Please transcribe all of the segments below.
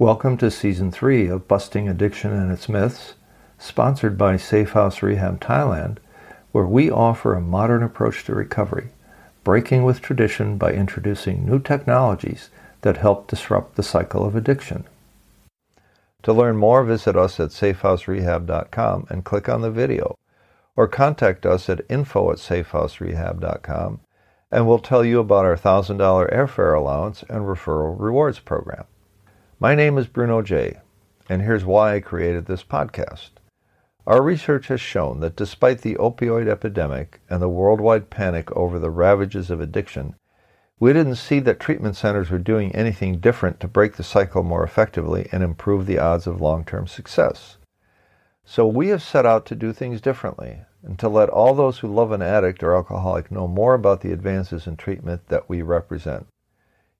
Welcome to Season 3 of Busting Addiction and Its Myths, sponsored by Safe House Rehab Thailand, where we offer a modern approach to recovery, breaking with tradition by introducing new technologies that help disrupt the cycle of addiction. To learn more, visit us at safehouserehab.com and click on the video, or contact us at info at safehouserehab.com, and we'll tell you about our $1,000 airfare allowance and referral rewards program. My name is Bruno J., and here's why I created this podcast. Our research has shown that despite the opioid epidemic and the worldwide panic over the ravages of addiction, we didn't see that treatment centers were doing anything different to break the cycle more effectively and improve the odds of long-term success. So we have set out to do things differently and to let all those who love an addict or alcoholic know more about the advances in treatment that we represent.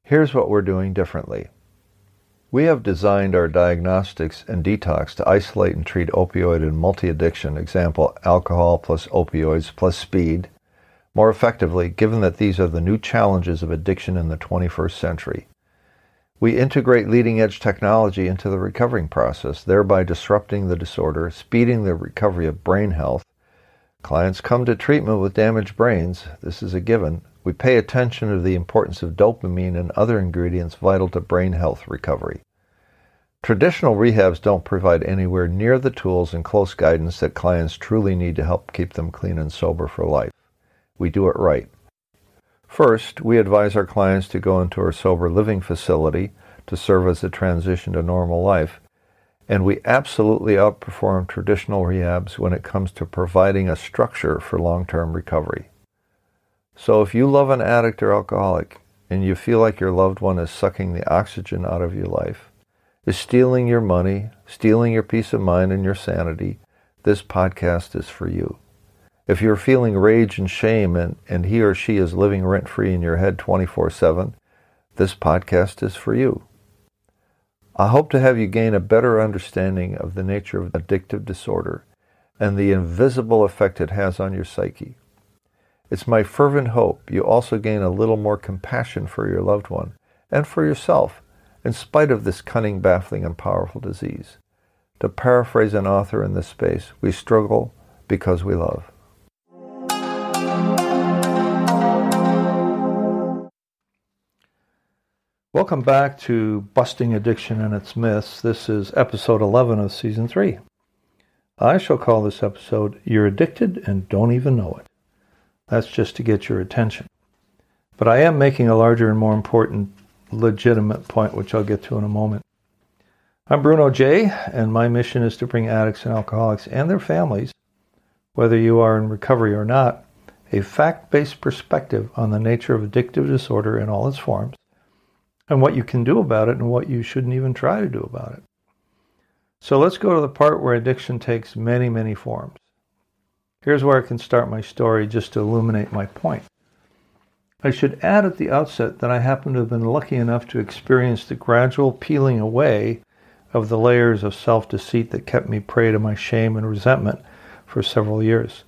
Here's what we're doing differently. We have designed our diagnostics and detox to isolate and treat opioid and multi-addiction, example, alcohol plus opioids plus speed, more effectively given that these are the new challenges of addiction in the 21st century. We integrate leading edge technology into the recovering process, thereby disrupting the disorder, speeding the recovery of brain health. Clients come to treatment with damaged brains. This is a given. We pay attention to the importance of dopamine and other ingredients vital to brain health recovery. Traditional rehabs don't provide anywhere near the tools and close guidance that clients truly need to help keep them clean and sober for life. We do it right. First, we advise our clients to go into our sober living facility to serve as a transition to normal life, and we absolutely outperform traditional rehabs when it comes to providing a structure for long-term recovery. So if you love an addict or alcoholic and you feel like your loved one is sucking the oxygen out of your life, is stealing your money, stealing your peace of mind and your sanity, this podcast is for you. If you're feeling rage and shame and, and he or she is living rent free in your head 24 7, this podcast is for you. I hope to have you gain a better understanding of the nature of addictive disorder and the invisible effect it has on your psyche. It's my fervent hope you also gain a little more compassion for your loved one and for yourself, in spite of this cunning, baffling, and powerful disease. To paraphrase an author in this space, we struggle because we love. Welcome back to Busting Addiction and Its Myths. This is episode 11 of season 3. I shall call this episode You're Addicted and Don't Even Know It. That's just to get your attention. But I am making a larger and more important legitimate point, which I'll get to in a moment. I'm Bruno J., and my mission is to bring addicts and alcoholics and their families, whether you are in recovery or not, a fact based perspective on the nature of addictive disorder in all its forms, and what you can do about it and what you shouldn't even try to do about it. So let's go to the part where addiction takes many, many forms. Here's where I can start my story just to illuminate my point. I should add at the outset that I happen to have been lucky enough to experience the gradual peeling away of the layers of self deceit that kept me prey to my shame and resentment for several years.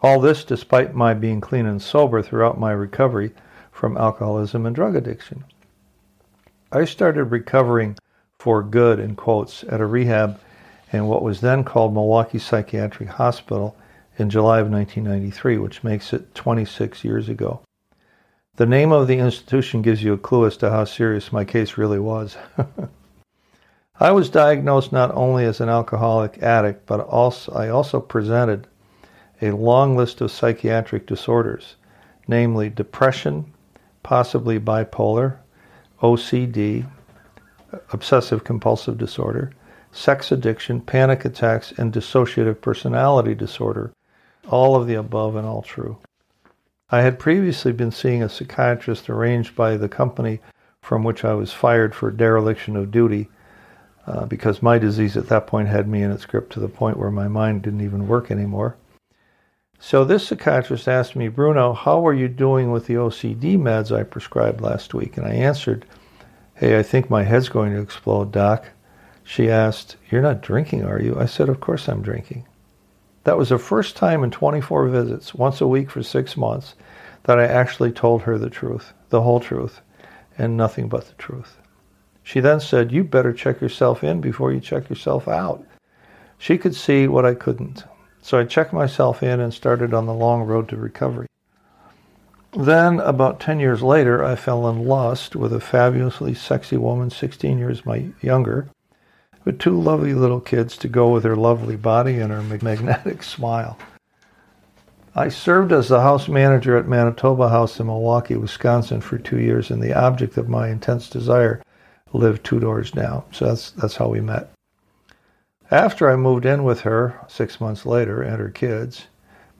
All this despite my being clean and sober throughout my recovery from alcoholism and drug addiction. I started recovering for good, in quotes, at a rehab in what was then called Milwaukee Psychiatric Hospital in July of 1993, which makes it 26 years ago. The name of the institution gives you a clue as to how serious my case really was. I was diagnosed not only as an alcoholic addict, but also I also presented a long list of psychiatric disorders, namely depression, possibly bipolar, OCD, obsessive compulsive disorder, sex addiction, panic attacks, and dissociative personality disorder, all of the above and all true. I had previously been seeing a psychiatrist arranged by the company from which I was fired for dereliction of duty uh, because my disease at that point had me in its grip to the point where my mind didn't even work anymore. So this psychiatrist asked me, Bruno, how are you doing with the OCD meds I prescribed last week? And I answered, Hey, I think my head's going to explode, Doc. She asked, You're not drinking, are you? I said, Of course I'm drinking. That was the first time in 24 visits, once a week for six months, that I actually told her the truth, the whole truth, and nothing but the truth. She then said, You better check yourself in before you check yourself out. She could see what I couldn't. So I checked myself in and started on the long road to recovery. Then, about 10 years later, I fell in lust with a fabulously sexy woman 16 years my younger, with two lovely little kids to go with her lovely body and her magnetic smile. I served as the house manager at Manitoba House in Milwaukee, Wisconsin for two years, and the object of my intense desire lived two doors down. So that's, that's how we met. After I moved in with her six months later and her kids,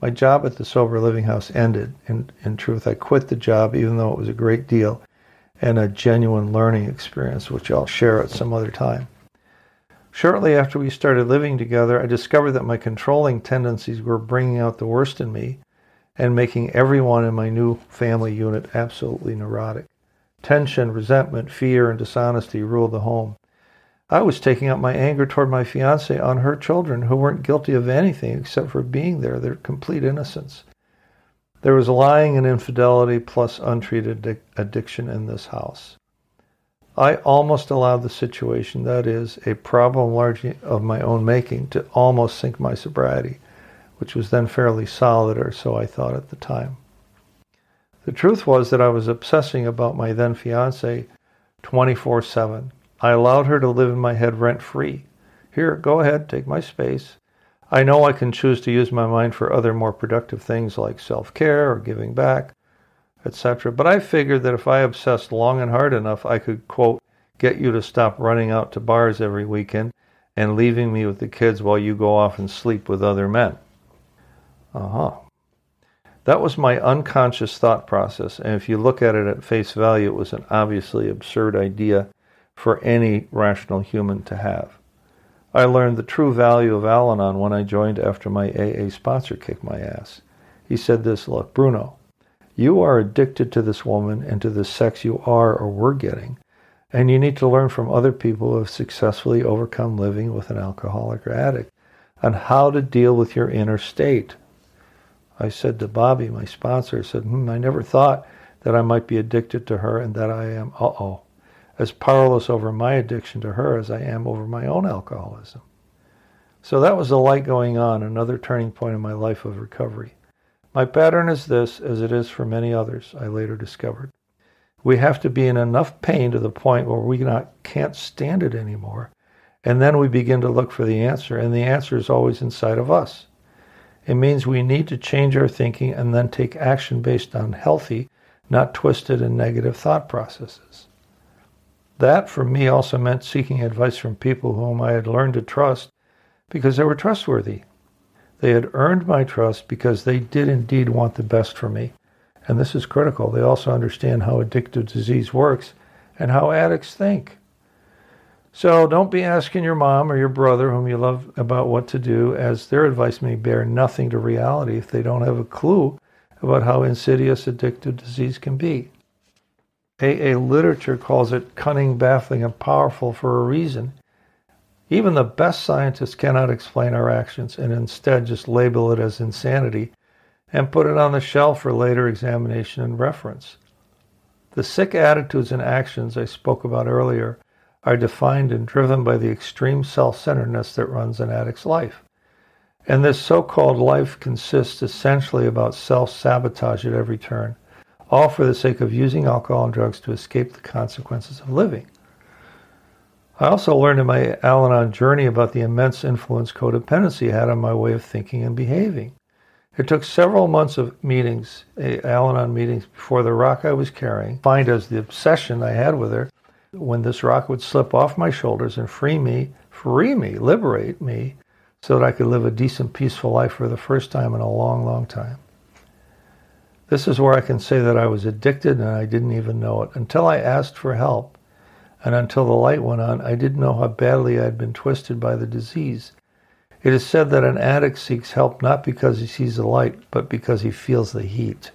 my job at the Sober Living House ended. In, in truth, I quit the job even though it was a great deal and a genuine learning experience, which I'll share at some other time. Shortly after we started living together, I discovered that my controlling tendencies were bringing out the worst in me and making everyone in my new family unit absolutely neurotic. Tension, resentment, fear, and dishonesty ruled the home. I was taking out my anger toward my fiance on her children who weren't guilty of anything except for being there, their complete innocence. There was lying and infidelity plus untreated addiction in this house. I almost allowed the situation, that is, a problem largely of my own making, to almost sink my sobriety, which was then fairly solid, or so I thought at the time. The truth was that I was obsessing about my then fiance 24 7. I allowed her to live in my head rent free. Here, go ahead, take my space. I know I can choose to use my mind for other more productive things like self care or giving back, etc. But I figured that if I obsessed long and hard enough, I could, quote, get you to stop running out to bars every weekend and leaving me with the kids while you go off and sleep with other men. Uh huh. That was my unconscious thought process, and if you look at it at face value, it was an obviously absurd idea for any rational human to have. I learned the true value of Al Anon when I joined after my AA sponsor kicked my ass. He said this Look, Bruno, you are addicted to this woman and to the sex you are or were getting, and you need to learn from other people who have successfully overcome living with an alcoholic or addict on how to deal with your inner state. I said to Bobby, my sponsor, I said, hmm, I never thought that I might be addicted to her and that I am, uh oh as powerless over my addiction to her as I am over my own alcoholism. So that was a light going on, another turning point in my life of recovery. My pattern is this, as it is for many others, I later discovered. We have to be in enough pain to the point where we not, can't stand it anymore. And then we begin to look for the answer, and the answer is always inside of us. It means we need to change our thinking and then take action based on healthy, not twisted and negative thought processes. That for me also meant seeking advice from people whom I had learned to trust because they were trustworthy. They had earned my trust because they did indeed want the best for me. And this is critical. They also understand how addictive disease works and how addicts think. So don't be asking your mom or your brother, whom you love, about what to do, as their advice may bear nothing to reality if they don't have a clue about how insidious addictive disease can be. AA literature calls it cunning, baffling, and powerful for a reason. Even the best scientists cannot explain our actions and instead just label it as insanity and put it on the shelf for later examination and reference. The sick attitudes and actions I spoke about earlier are defined and driven by the extreme self centeredness that runs an addict's life. And this so called life consists essentially about self sabotage at every turn all for the sake of using alcohol and drugs to escape the consequences of living. I also learned in my Al Anon journey about the immense influence codependency had on my way of thinking and behaving. It took several months of meetings, Al Anon meetings, before the rock I was carrying, find as the obsession I had with her, when this rock would slip off my shoulders and free me, free me, liberate me, so that I could live a decent, peaceful life for the first time in a long, long time. This is where I can say that I was addicted and I didn't even know it. Until I asked for help and until the light went on, I didn't know how badly I had been twisted by the disease. It is said that an addict seeks help not because he sees the light, but because he feels the heat.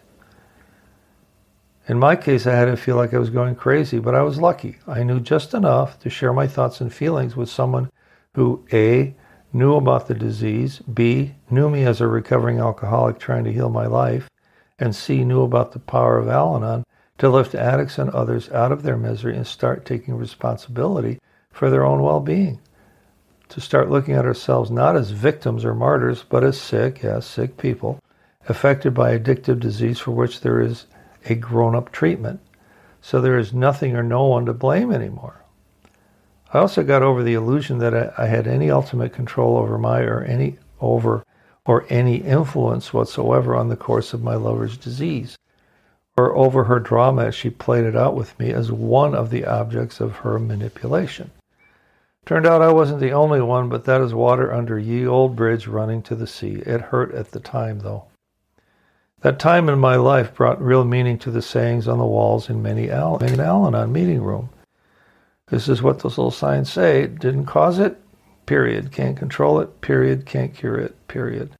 In my case, I had to feel like I was going crazy, but I was lucky. I knew just enough to share my thoughts and feelings with someone who A, knew about the disease, B, knew me as a recovering alcoholic trying to heal my life, and C knew about the power of Al Anon to lift addicts and others out of their misery and start taking responsibility for their own well-being. To start looking at ourselves not as victims or martyrs, but as sick, yes, sick people, affected by addictive disease for which there is a grown-up treatment. So there is nothing or no one to blame anymore. I also got over the illusion that I, I had any ultimate control over my or any over or any influence whatsoever on the course of my lover's disease, or over her drama as she played it out with me as one of the objects of her manipulation. Turned out I wasn't the only one, but that is water under ye old bridge running to the sea. It hurt at the time, though. That time in my life brought real meaning to the sayings on the walls in many Al- Al-Anon meeting room. This is what those little signs say. Didn't cause it, period. Can't control it, period. Can't cure it, period.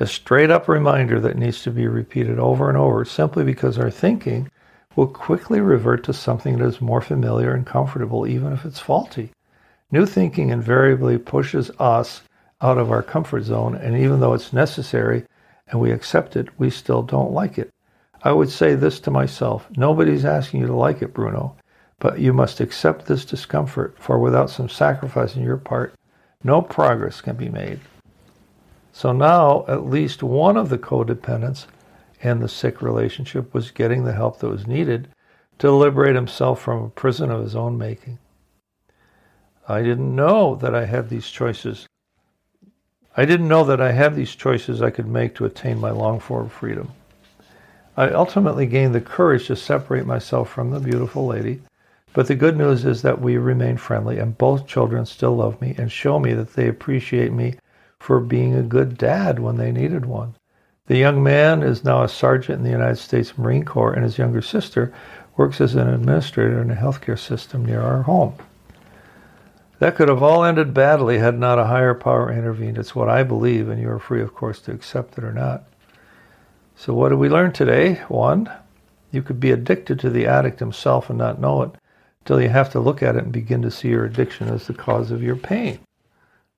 A straight up reminder that needs to be repeated over and over simply because our thinking will quickly revert to something that is more familiar and comfortable, even if it's faulty. New thinking invariably pushes us out of our comfort zone, and even though it's necessary and we accept it, we still don't like it. I would say this to myself nobody's asking you to like it, Bruno, but you must accept this discomfort, for without some sacrifice on your part, no progress can be made. So now, at least one of the codependents and the sick relationship was getting the help that was needed to liberate himself from a prison of his own making. I didn't know that I had these choices. I didn't know that I had these choices I could make to attain my longed for freedom. I ultimately gained the courage to separate myself from the beautiful lady but the good news is that we remain friendly, and both children still love me and show me that they appreciate me for being a good dad when they needed one. The young man is now a sergeant in the United States Marine Corps, and his younger sister works as an administrator in a healthcare system near our home. That could have all ended badly had not a higher power intervened. It's what I believe, and you are free, of course, to accept it or not. So, what did we learn today? One, you could be addicted to the addict himself and not know it until you have to look at it and begin to see your addiction as the cause of your pain.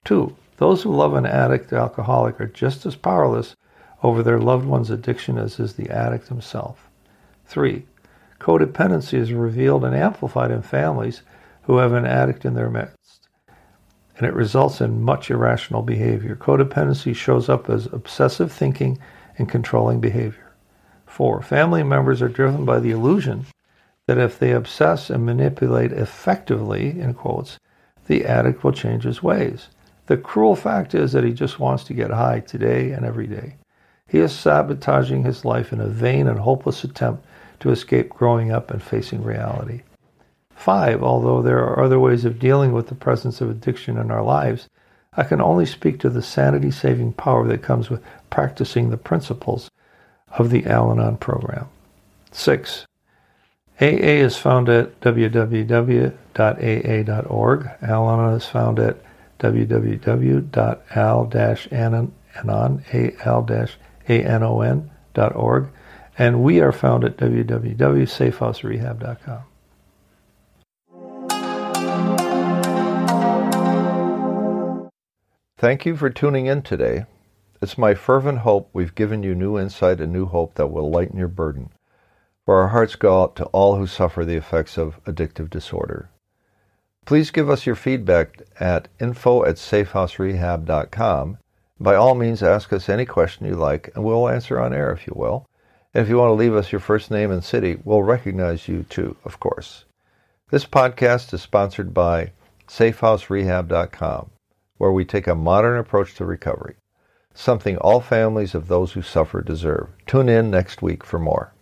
Two, those who love an addict or alcoholic are just as powerless over their loved one's addiction as is the addict himself. Three, codependency is revealed and amplified in families who have an addict in their midst, and it results in much irrational behavior. Codependency shows up as obsessive thinking and controlling behavior. Four, family members are driven by the illusion that if they obsess and manipulate effectively, in quotes, the addict will change his ways. The cruel fact is that he just wants to get high today and every day. He is sabotaging his life in a vain and hopeless attempt to escape growing up and facing reality. Five, although there are other ways of dealing with the presence of addiction in our lives, I can only speak to the sanity saving power that comes with practicing the principles of the Al Anon program. Six, AA is found at www.aa.org. Al-Anon is found at www.al-anon.org. And we are found at www.safehouserehab.com. Thank you for tuning in today. It's my fervent hope we've given you new insight and new hope that will lighten your burden for our hearts go out to all who suffer the effects of addictive disorder. Please give us your feedback at info at safehouserehab.com. By all means, ask us any question you like, and we'll answer on air if you will. And if you want to leave us your first name and city, we'll recognize you too, of course. This podcast is sponsored by safehouserehab.com, where we take a modern approach to recovery, something all families of those who suffer deserve. Tune in next week for more.